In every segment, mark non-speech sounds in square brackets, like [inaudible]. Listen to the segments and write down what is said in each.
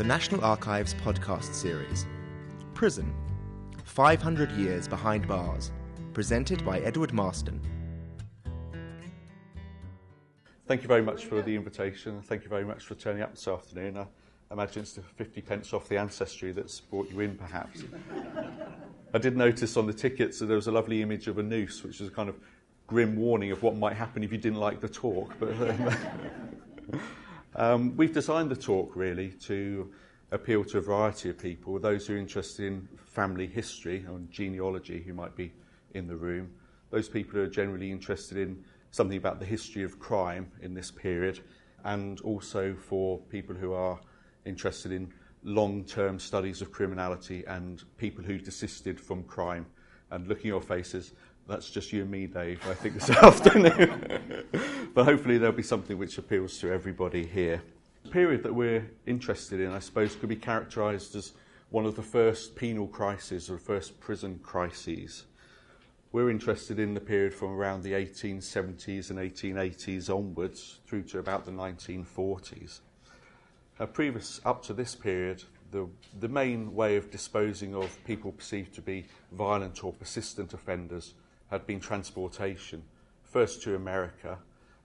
the National Archives podcast series Prison 500 Years Behind Bars, presented by Edward Marston. Thank you very much for the invitation. Thank you very much for turning up this afternoon. I imagine it's the 50 pence off the ancestry that's brought you in, perhaps. I did notice on the tickets that there was a lovely image of a noose, which is a kind of grim warning of what might happen if you didn't like the talk. But um, [laughs] um, we've designed the talk really to appeal to a variety of people, those who are interested in family history and genealogy who might be in the room, those people who are generally interested in something about the history of crime in this period, and also for people who are interested in long term studies of criminality and people who desisted from crime. And looking at your faces, that's just you and me, Dave, I think, this [laughs] afternoon. [laughs] but hopefully, there'll be something which appeals to everybody here. The period that we're interested in, I suppose, could be characterised as one of the first penal crises or first prison crises. We're interested in the period from around the 1870s and 1880s onwards through to about the 1940s. Uh, previous up to this period, the, the main way of disposing of people perceived to be violent or persistent offenders had been transportation, first to America,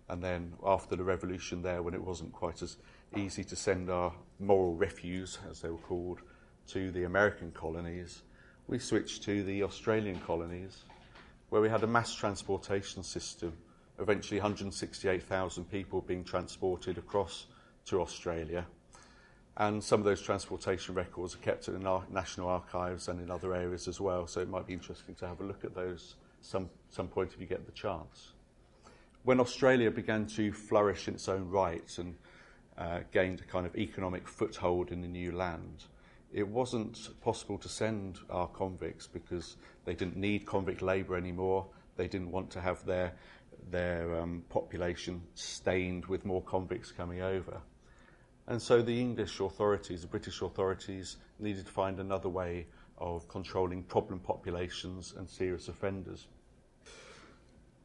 and then after the revolution there, when it wasn't quite as easy to send our moral refuse, as they were called, to the American colonies, we switched to the Australian colonies, where we had a mass transportation system, eventually 168,000 people being transported across to Australia. And some of those transportation records are kept in our national archives and in other areas as well, so it might be interesting to have a look at those some, some point if you get the chance. When Australia began to flourish in its own right and uh, gained a kind of economic foothold in the new land, it wasn't possible to send our convicts because they didn't need convict labour anymore. They didn't want to have their, their um, population stained with more convicts coming over. And so the English authorities, the British authorities, needed to find another way of controlling problem populations and serious offenders.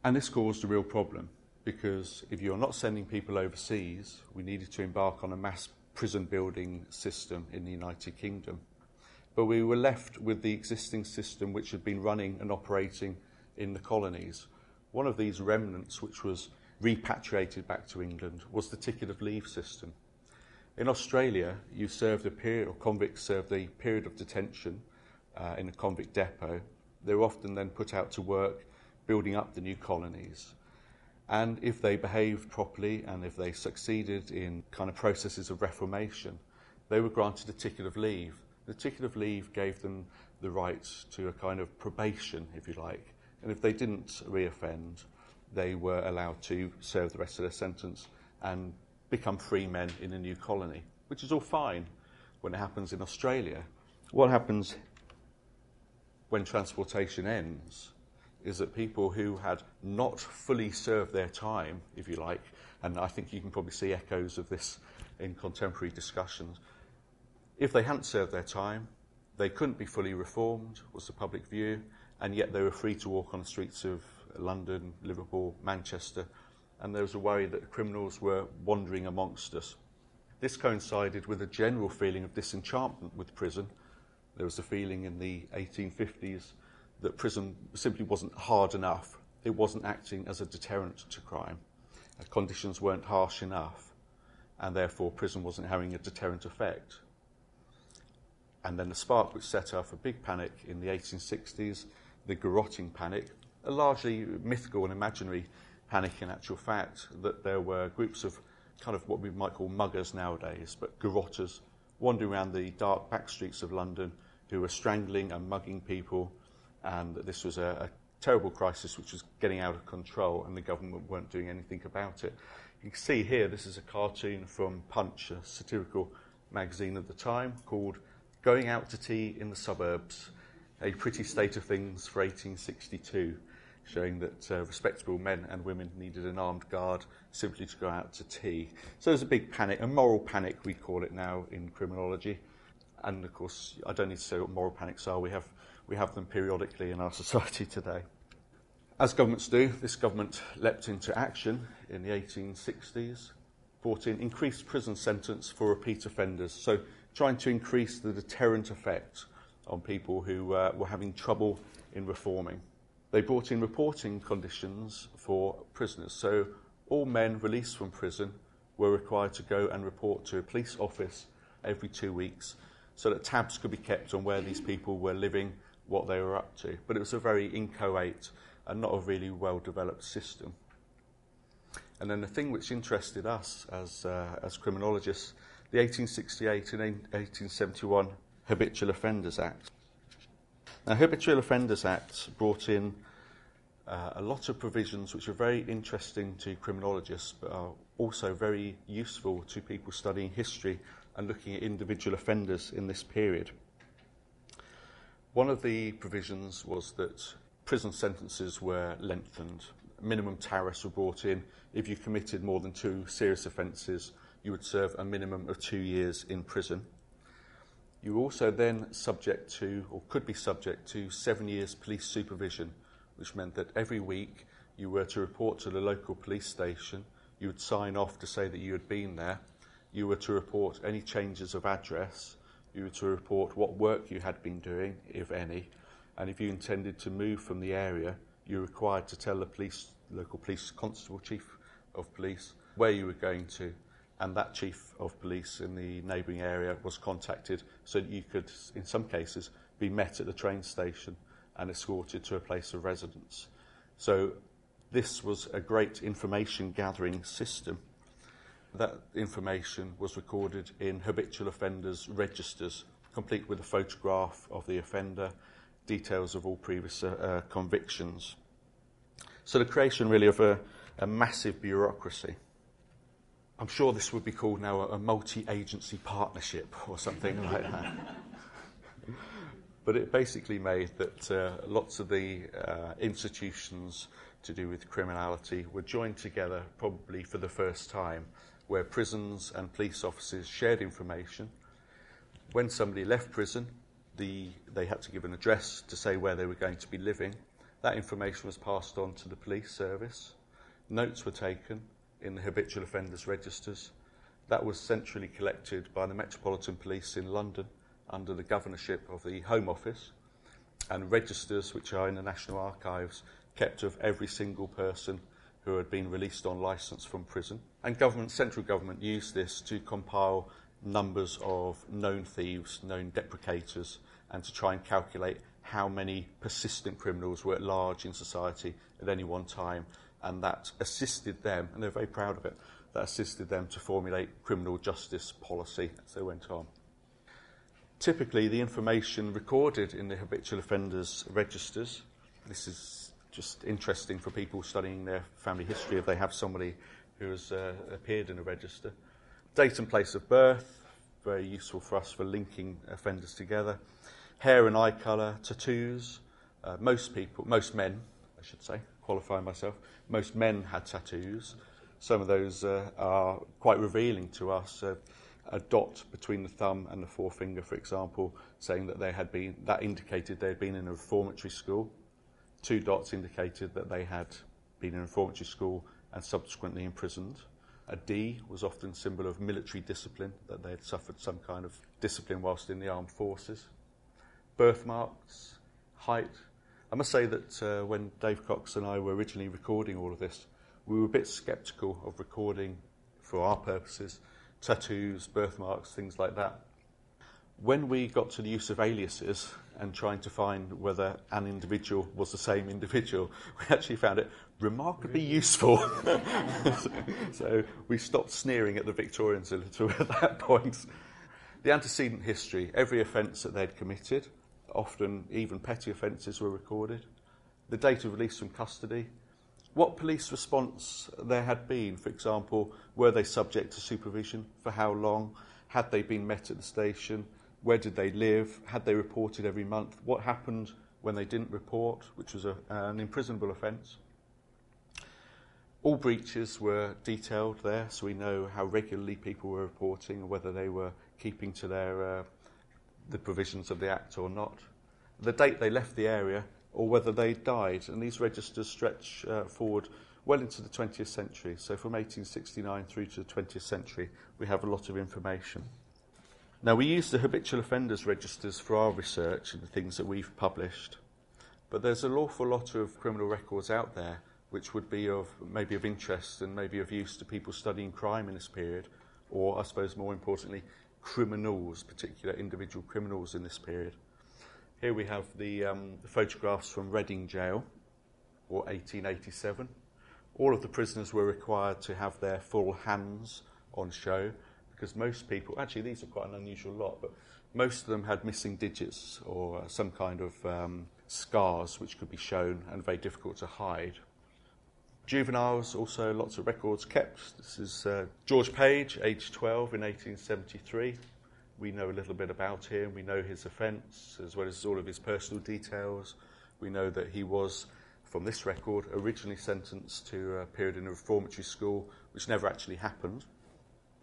And this caused a real problem because if you're not sending people overseas, we needed to embark on a mass prison building system in the United Kingdom. But we were left with the existing system which had been running and operating in the colonies. One of these remnants, which was repatriated back to England, was the ticket of leave system. In Australia, you served a period, or convicts served a period of detention uh, in a convict depot. They were often then put out to work building up the new colonies. And if they behaved properly and if they succeeded in kind of processes of reformation, they were granted a ticket of leave. The ticket of leave gave them the right to a kind of probation, if you like. And if they didn't reoffend, they were allowed to serve the rest of their sentence and become free men in a new colony, which is all fine when it happens in Australia. What happens when transportation ends is that people who had not fully served their time, if you like, and I think you can probably see echoes of this in contemporary discussions, if they hadn't served their time, they couldn't be fully reformed, was the public view, and yet they were free to walk on the streets of London, Liverpool, Manchester, and there was a worry that criminals were wandering amongst us. This coincided with a general feeling of disenchantment with prison. There was a feeling in the 1850s that prison simply wasn't hard enough. It wasn't acting as a deterrent to crime. Uh, conditions weren't harsh enough, and therefore prison wasn't having a deterrent effect. And then the spark which set off a big panic in the 1860s, the garroting panic, a largely mythical and imaginary panic in actual fact, that there were groups of kind of what we might call muggers nowadays, but garrotters wandering around the dark back streets of London who were strangling and mugging people and that this was a, a terrible crisis which was getting out of control and the government weren't doing anything about it. You can see here, this is a cartoon from Punch, a satirical magazine at the time, called Going Out to Tea in the Suburbs, a pretty state of things for 1862, showing that uh, respectable men and women needed an armed guard simply to go out to tea. So there's a big panic, a moral panic, we call it now in criminology. And of course, I don't need to say what moral panics are. We have we have them periodically in our [laughs] society today. As governments do, this government leapt into action in the 1860s brought in increased prison sentence for repeat offenders. So, trying to increase the deterrent effect on people who uh, were having trouble in reforming. They brought in reporting conditions for prisoners. So, all men released from prison were required to go and report to a police office every two weeks so that tabs could be kept on where these people were living, what they were up to. But it was a very inchoate and not a really well developed system. And then the thing which interested us as, uh, as criminologists, the 1868 and 1871 Habitual Offenders Act. Now, Habitual Offenders Act brought in uh, a lot of provisions which are very interesting to criminologists, but are also very useful to people studying history and looking at individual offenders in this period. One of the provisions was that prison sentences were lengthened. Minimum tariffs were brought in. If you committed more than two serious offences, you would serve a minimum of two years in prison. You were also then subject to, or could be subject to, seven years police supervision, which meant that every week you were to report to the local police station, you would sign off to say that you had been there, you were to report any changes of address, you were to report what work you had been doing, if any, and if you intended to move from the area, you were required to tell the police, local police constable, chief of police, where you were going to, and that chief of police in the neighbouring area was contacted so that you could, in some cases, be met at the train station and escorted to a place of residence. So this was a great information gathering system. That information was recorded in habitual offenders registers, complete with a photograph of the offender, details of all previous uh, uh, convictions. So the creation really of a, a massive bureaucracy. I'm sure this would be called now a, a multi agency partnership or something [laughs] like that. but it basically made that uh, lots of the uh, institutions to do with criminality were joined together probably for the first time, where prisons and police officers shared information. When somebody left prison, the, they had to give an address to say where they were going to be living. That information was passed on to the police service. Notes were taken in the habitual offenders registers. That was centrally collected by the Metropolitan Police in London under the governorship of the Home Office, and registers, which are in the National Archives, kept of every single person who had been released on licence from prison. And government, central government used this to compile numbers of known thieves, known depredators, and to try and calculate how many persistent criminals were at large in society at any one time. And that assisted them, and they're very proud of it, that assisted them to formulate criminal justice policy as they went on. Typically, the information recorded in the habitual offenders registers, this is just interesting for people studying their family history if they have somebody who has uh, appeared in a register. Date and place of birth, very useful for us for linking offenders together. Hair and eye colour, tattoos. Uh, most people, most men, I should say, qualifying myself, most men had tattoos. Some of those uh, are quite revealing to us. Uh, a dot between the thumb and the forefinger, for example, saying that they had been, that indicated they had been in a reformatory school. Two dots indicated that they had been in a reformatory school and subsequently imprisoned. A D was often symbol of military discipline, that they had suffered some kind of discipline whilst in the armed forces. Birthmarks, height. I must say that uh, when Dave Cox and I were originally recording all of this, we were a bit sceptical of recording for our purposes tattoos, birthmarks, things like that. When we got to the use of aliases and trying to find whether an individual was the same individual, [laughs] we actually found it remarkably useful. [laughs] so we stopped sneering at the Victorians a little [laughs] at that point. The antecedent history, every offence that they'd committed, often even petty offences were recorded. The date of release from custody, what police response there had been. For example, were they subject to supervision? For how long? Had they been met at the station? Where did they live? Had they reported every month? What happened when they didn't report, which was a, an imprisonable offence? All breaches were detailed there, so we know how regularly people were reporting and whether they were keeping to their, uh, the provisions of the Act or not. The date they left the area or whether they died. And these registers stretch uh, forward well into the 20th century. So from 1869 through to the 20th century, we have a lot of information. Now, we use the habitual offenders registers for our research and the things that we've published, but there's an awful lot of criminal records out there which would be of maybe of interest and maybe of use to people studying crime in this period, or I suppose more importantly, criminals, particular individual criminals in this period. Here we have the, um, the photographs from Reading Jail, or 1887. All of the prisoners were required to have their full hands on show because most people, actually, these are quite an unusual lot, but most of them had missing digits or some kind of um, scars which could be shown and very difficult to hide. Juveniles, also lots of records kept. This is uh, George Page, age 12 in 1873. We know a little bit about him. We know his offence as well as all of his personal details. We know that he was, from this record, originally sentenced to a period in a reformatory school, which never actually happened.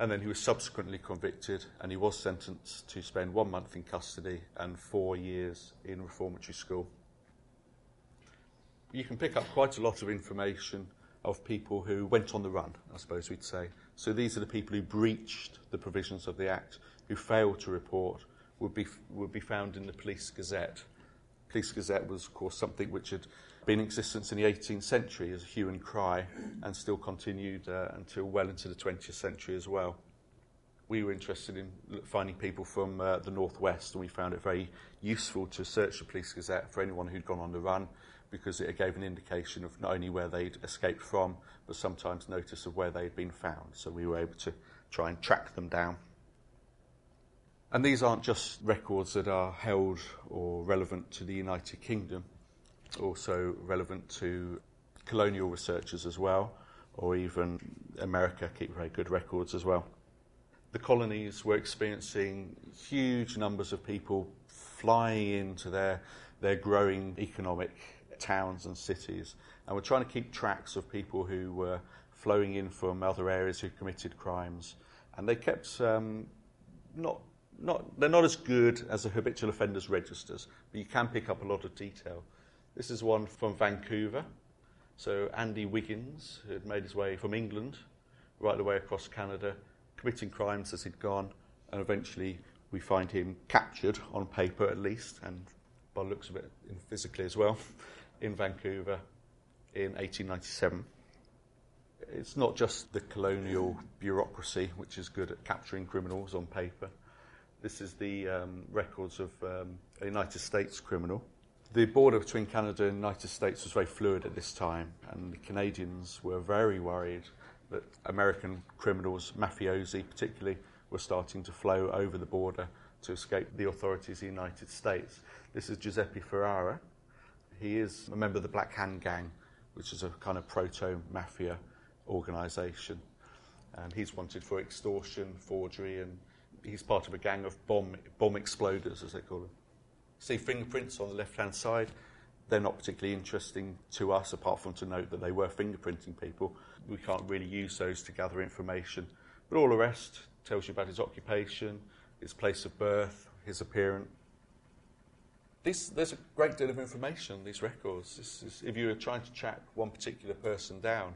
And then he was subsequently convicted and he was sentenced to spend one month in custody and four years in reformatory school. You can pick up quite a lot of information of people who went on the run, I suppose we'd say. So these are the people who breached the provisions of the Act, who failed to report, would be, would be found in the Police Gazette. Police Gazette was, of course, something which had been in existence in the 18th century as a hue and cry and still continued uh, until well into the 20th century as well. We were interested in finding people from uh, the northwest and we found it very useful to search the Police Gazette for anyone who'd gone on the run because it gave an indication of not only where they'd escaped from but sometimes notice of where they'd been found. So we were able to try and track them down. And these aren't just records that are held or relevant to the United Kingdom, also relevant to colonial researchers as well, or even America keep very good records as well. The colonies were experiencing huge numbers of people flying into their, their growing economic towns and cities, and we're trying to keep tracks of people who were flowing in from other areas who committed crimes. And they kept um, not not, they're not as good as the habitual offenders registers, but you can pick up a lot of detail. This is one from Vancouver. So Andy Wiggins, had made his way from England right the way across Canada, committing crimes as he'd gone, and eventually we find him captured on paper at least, and by looks of it physically as well, in Vancouver in 1897. It's not just the colonial bureaucracy which is good at capturing criminals on paper. This is the um, records of um, a United States criminal. The border between Canada and the United States was very fluid at this time, and the Canadians were very worried that American criminals, mafiosi particularly, were starting to flow over the border to escape the authorities of the United States. This is Giuseppe Ferrara. He is a member of the Black Hand Gang, which is a kind of proto mafia organization. And he's wanted for extortion, forgery, and he's part of a gang of bomb, bomb exploders, as they call them. See fingerprints on the left hand side. They're not particularly interesting to us, apart from to note that they were fingerprinting people. We can't really use those to gather information. But all the rest tells you about his occupation, his place of birth, his appearance. There's a great deal of information in these records. Is, if you are trying to track one particular person down,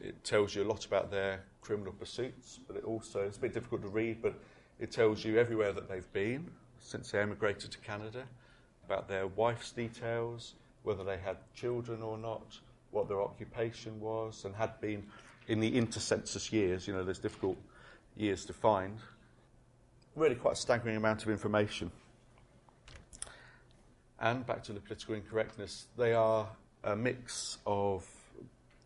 it tells you a lot about their criminal pursuits, but it also, it's a bit difficult to read, but it tells you everywhere that they've been since they emigrated to Canada, about their wife's details, whether they had children or not, what their occupation was, and had been in the intercensus years. You know, there's difficult years to find. Really quite a staggering amount of information. And back to the political incorrectness, they are a mix of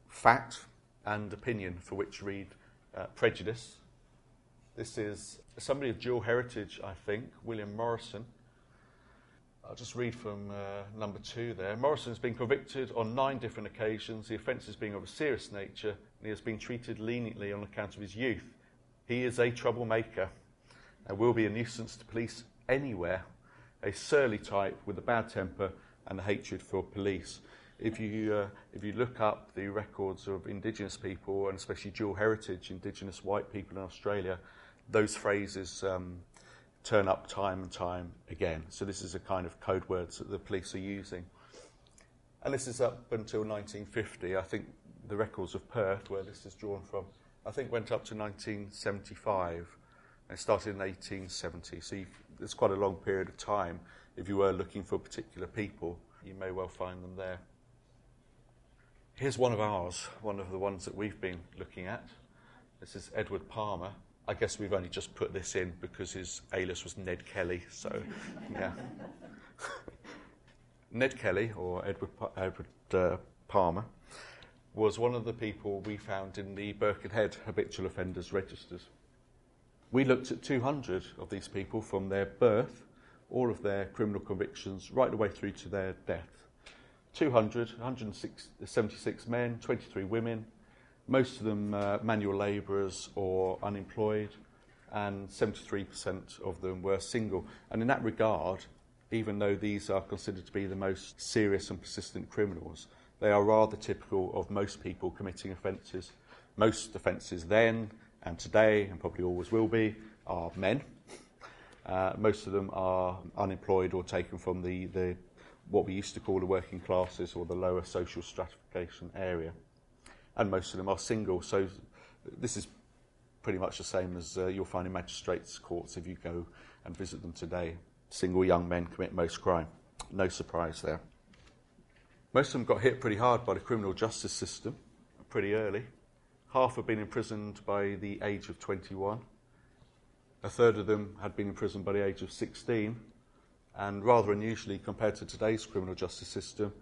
fact and opinion for which read uh, prejudice. This is somebody of dual heritage, I think, William Morrison. I'll just read from uh, number two there. Morrison has been convicted on nine different occasions, the offences being of a serious nature, and he has been treated leniently on account of his youth. He is a troublemaker and will be a nuisance to police anywhere, a surly type with a bad temper and a hatred for police. If you, uh, if you look up the records of Indigenous people, and especially dual heritage Indigenous white people in Australia, those phrases um, turn up time and time again. So this is a kind of code words that the police are using. And this is up until 1950. I think the records of Perth, where this is drawn from, I think went up to 1975 It started in 1870. So it's quite a long period of time. If you were looking for particular people, you may well find them there. Here's one of ours, one of the ones that we've been looking at. This is Edward Palmer. I guess we've only just put this in because his alias was Ned Kelly, so [laughs] yeah. [laughs] Ned Kelly, or Edward, Edward uh, Palmer, was one of the people we found in the Birkenhead habitual offenders registers. We looked at 200 of these people from their birth, all of their criminal convictions, right the way through to their death. 200, 176 men, 23 women, most of them uh, manual labourers or unemployed, and 73% of them were single. And in that regard, even though these are considered to be the most serious and persistent criminals, they are rather typical of most people committing offences. Most offences then and today, and probably always will be, are men. Uh, most of them are unemployed or taken from the, the what we used to call the working classes or the lower social stratification area. And most of them are single, so this is pretty much the same as uh, you'll find in magistrates' courts if you go and visit them today. Single young men commit most crime. No surprise there. Most of them got hit pretty hard by the criminal justice system pretty early. Half had been imprisoned by the age of 21. A third of them had been imprisoned by the age of 16. And rather unusually, compared to today's criminal justice system,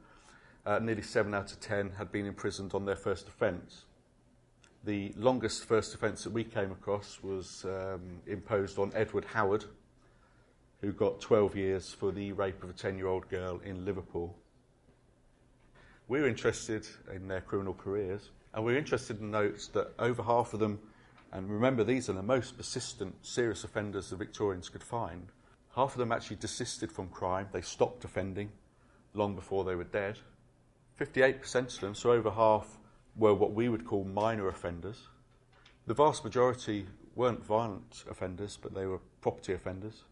uh, nearly 7 out of 10 had been imprisoned on their first offence. The longest first offence that we came across was um, imposed on Edward Howard, who got 12 years for the rape of a 10 year old girl in Liverpool. We're interested in their criminal careers, and we're interested in notes that over half of them, and remember these are the most persistent serious offenders the Victorians could find, half of them actually desisted from crime. They stopped offending long before they were dead. 58% of them, so over half, were what we would call minor offenders. The vast majority weren't violent offenders, but they were property offenders.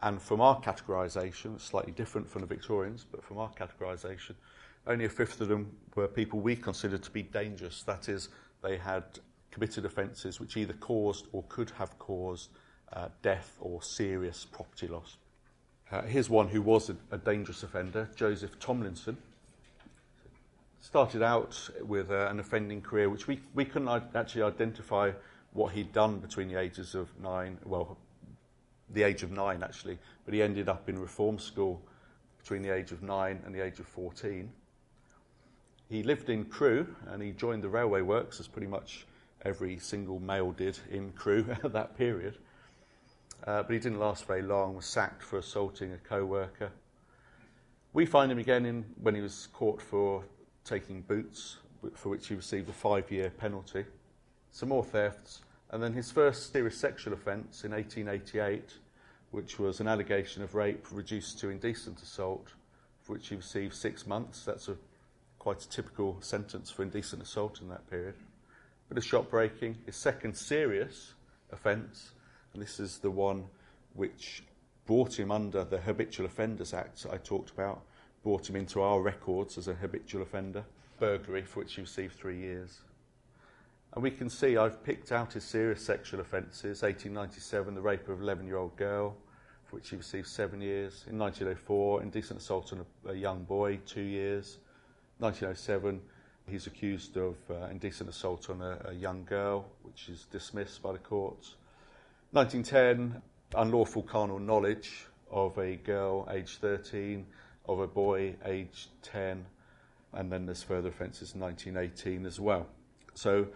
And from our categorisation, slightly different from the Victorians, but from our categorisation, only a fifth of them were people we considered to be dangerous. That is, they had committed offences which either caused or could have caused uh, death or serious property loss. Uh, here's one who was a, a, dangerous offender, Joseph Tomlinson. Started out with uh, an offending career which we, we couldn't actually identify what he'd done between the ages of nine, well, the age of nine actually, but he ended up in reform school between the age of nine and the age of 14. He lived in Crewe and he joined the railway works, as pretty much every single male did in Crewe [laughs] at that period. Uh, but he didn't last very long, was sacked for assaulting a co worker. We find him again in, when he was caught for taking boots, for which he received a five year penalty. Some more thefts, and then his first serious sexual offence in 1888, which was an allegation of rape reduced to indecent assault, for which he received six months. That's a quite a typical sentence for indecent assault in that period. But of shop breaking, his second serious offence, and this is the one which brought him under the Habitual Offenders Act I talked about, brought him into our records as a habitual offender, burglary, for which he received three years. And we can see I've picked out his serious sexual offences 1897, the rape of an 11 year old girl, for which he received seven years. In 1904, indecent assault on a, a young boy, two years. 1907, he's accused of uh, indecent assault on a, a, young girl, which is dismissed by the courts. 1910, unlawful carnal knowledge of a girl aged 13, of a boy aged 10, and then there's further offences in 1918 as well. So,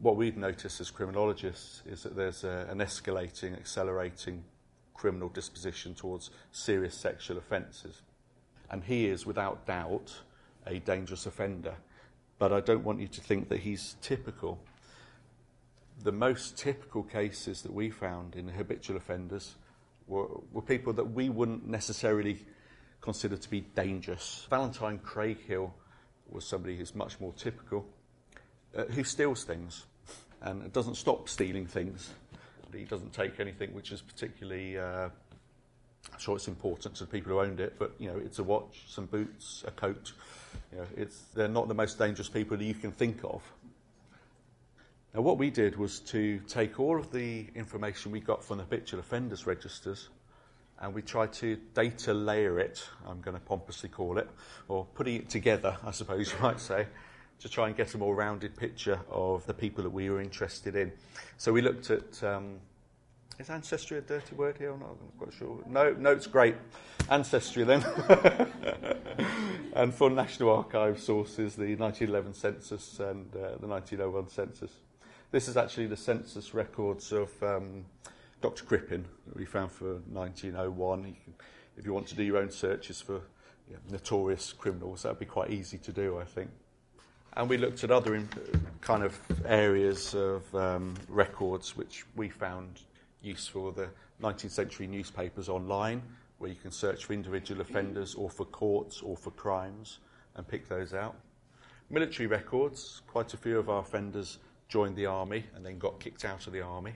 what we've noticed as criminologists is that there's a, an escalating, accelerating criminal disposition towards serious sexual offences. And he is, without doubt, a dangerous offender. But I don't want you to think that he's typical. The most typical cases that we found in habitual offenders were, were people that we wouldn't necessarily consider to be dangerous. Valentine Craighill was somebody who's much more typical, uh, who steals things and doesn't stop stealing things. He doesn't take anything which is particularly uh, sure it's important to the people who owned it, but you know, it's a watch, some boots, a coat. You know, it's, they're not the most dangerous people that you can think of. Now, what we did was to take all of the information we got from the habitual offenders registers and we tried to data layer it, I'm going to pompously call it, or putting it together, I suppose [laughs] you might say, to try and get a more rounded picture of the people that we were interested in. So we looked at. Um, is ancestry a dirty word here or not? I'm quite sure. No, no, it's great. Ancestry then. [laughs] and for National Archives sources, the 1911 census and uh, the 1901 census. This is actually the census records of um, Dr. Crippen that we found for 1901. You can, if you want to do your own searches for know, notorious criminals, that would be quite easy to do, I think. And we looked at other kind of areas of um, records which we found useful. For the 19th century newspapers online, where you can search for individual offenders or for courts or for crimes and pick those out. Military records, quite a few of our offenders joined the army and then got kicked out of the army.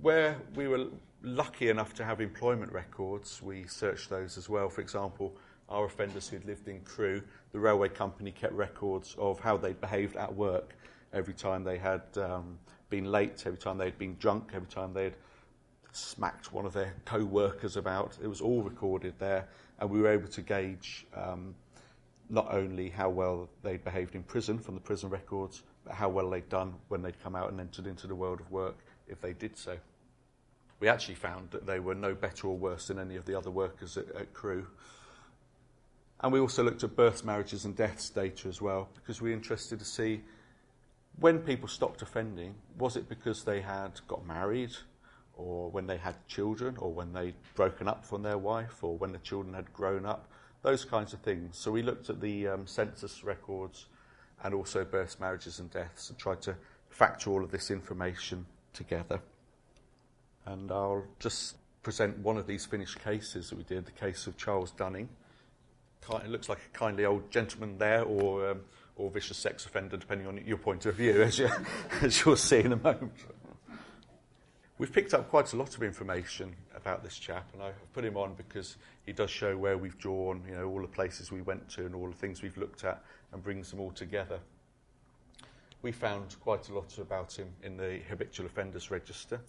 Where we were lucky enough to have employment records, we searched those as well. For example, our offenders who'd lived in Crewe, the railway company kept records of how they'd behaved at work every time they had um, been late, every time they'd been drunk, every time they'd smacked one of their co workers about. It was all recorded there, and we were able to gauge um, not only how well they'd behaved in prison from the prison records, but how well they'd done when they'd come out and entered into the world of work if they did so. We actually found that they were no better or worse than any of the other workers at, at Crewe. And we also looked at births, marriages, and deaths data as well, because we were interested to see when people stopped offending, was it because they had got married, or when they had children, or when they'd broken up from their wife, or when the children had grown up, those kinds of things. So we looked at the um, census records and also births, marriages, and deaths and tried to factor all of this information together. And I'll just present one of these finished cases that we did, the case of Charles Dunning it looks like a kindly old gentleman there, or um, or vicious sex offender, depending on your point of view, [laughs] as, you, as you'll see in a moment. We've picked up quite a lot of information about this chap, and I've put him on because he does show where we've drawn, you know, all the places we went to and all the things we've looked at, and brings them all together. We found quite a lot about him in the habitual offenders register.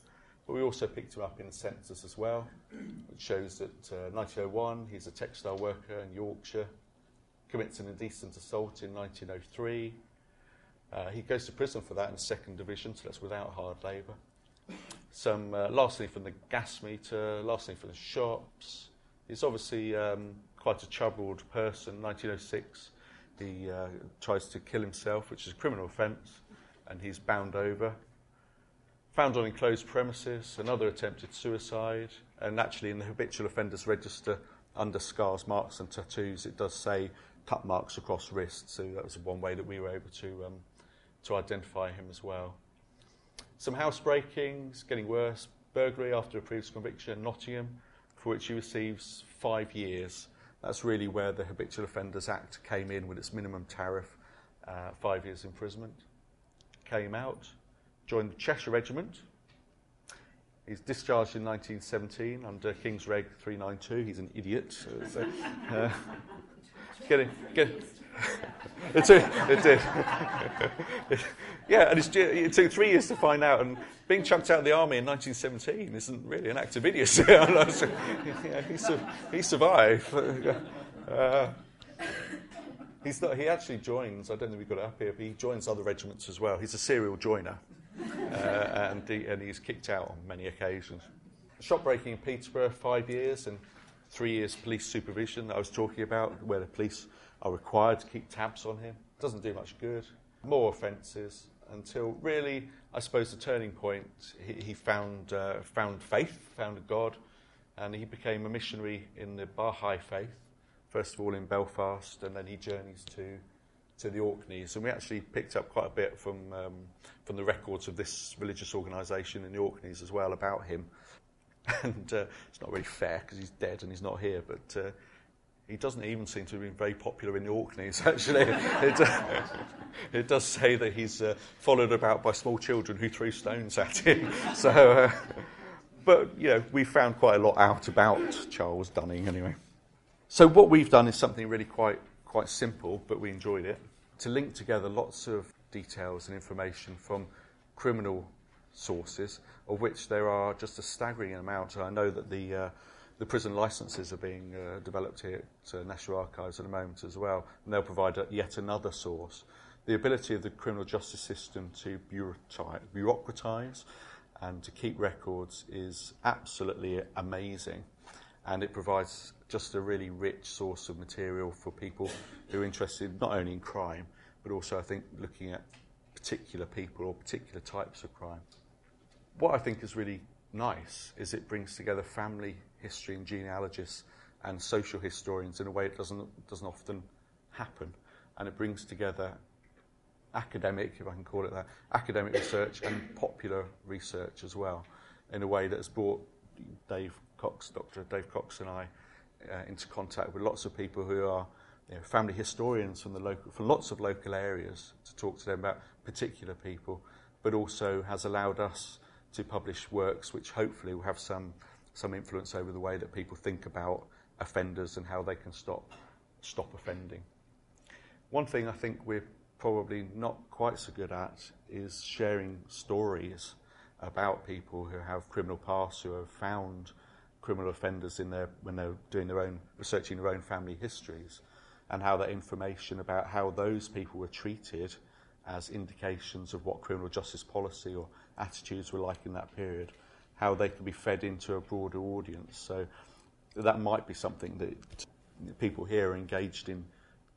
But we also picked him up in the census as well, which shows that uh, 1901 he's a textile worker in Yorkshire, commits an indecent assault in 1903. Uh, he goes to prison for that in second division, so that's without hard labour. Some uh, larceny from the gas meter, larceny from the shops. He's obviously um, quite a troubled person. 1906, he uh, tries to kill himself, which is a criminal offence, and he's bound over found on enclosed premises, another attempted suicide, and actually in the habitual offenders register under scars, marks, and tattoos, it does say cut marks across wrists. So that was one way that we were able to um, to identify him as well. Some housebreakings, getting worse. Burglary after a previous conviction in Nottingham, for which he receives five years. That's really where the Habitual Offenders Act came in with its minimum tariff, uh, five years imprisonment. Came out, joined the Cheshire Regiment. He's discharged in 1917 under King's Reg 392. He's an idiot. [laughs] So, uh, get [laughs] it, took, it did. [laughs] yeah, and it took three years to find out. And being chucked out of the army in 1917 isn't really an act of idiocy. yeah, he, su- he survived. [laughs] Uh, he's not, he actually joins, I don't think we've got it up here, but he joins other regiments as well. He's a serial joiner uh, and, he, and he's kicked out on many occasions. Shop breaking in Peterborough, five years, and three years police supervision that I was talking about, where the police are required to keep tabs on him. Doesn't do much good. More offences until really, I suppose, the turning point. He, he found uh, found faith, found God, and he became a missionary in the Baha'i faith. First of all in Belfast, and then he journeys to to the Orkneys, and we actually picked up quite a bit from um, from the records of this religious organisation in the Orkneys as well about him. [laughs] And uh, it's not really fair because he's dead and he's not here, but uh, he doesn't even seem to have been very popular in the Orkneys. [laughs] Actually, it, uh, [laughs] it, does say that he's uh, followed about by small children who threw stones at him. So. Uh, but you know, we found quite a lot out about Charles Dunning anyway. So what we've done is something really quite quite simple, but we enjoyed it. To link together lots of details and information from criminal sources, of which there are just a staggering amount. I know that the uh, the prison licences are being uh, developed here at uh, National Archives at the moment as well, and they'll provide yet another source. The ability of the criminal justice system to bureaucratise and to keep records is absolutely amazing, and it provides just a really rich source of material for people who are interested not only in crime, but also I think looking at particular people or particular types of crime. What I think is really nice is it brings together family history and genealogists and social historians in a way it doesn't, doesn't often happen. And it brings together academic, if I can call it that, academic research and popular research as well, in a way that has brought Dave Cox, Dr. Dave Cox, and I uh, into contact with lots of people who are you know, family historians from the local, from lots of local areas to talk to them about particular people, but also has allowed us to publish works which hopefully will have some some influence over the way that people think about offenders and how they can stop stop offending. One thing I think we're probably not quite so good at is sharing stories about people who have criminal pasts, who have found criminal offenders in their, when they're doing their own, researching their own family histories, and how that information about how those people were treated as indications of what criminal justice policy or attitudes were like in that period, how they could be fed into a broader audience. So that might be something that people here are engaged in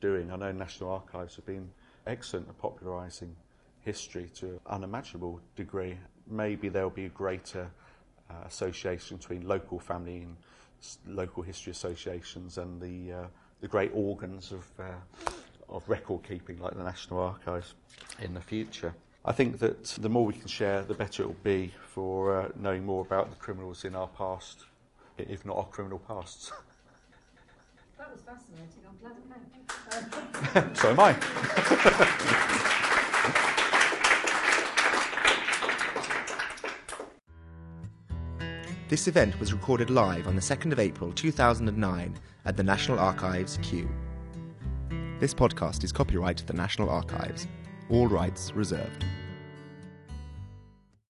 doing. I know National Archives have been excellent at popularising history to an unimaginable degree. Maybe there'll be a greater uh, association between local family and local history associations and the, uh, the great organs of, uh, of record keeping like the National Archives in the future. I think that the more we can share, the better it will be for uh, knowing more about the criminals in our past, if not our criminal pasts. [laughs] That was fascinating. I'm glad I it [laughs] [laughs] so am I. This event was recorded live on the 2nd of April 2009 at the National Archives, Kew. This podcast is copyright to the National Archives. All rights reserved.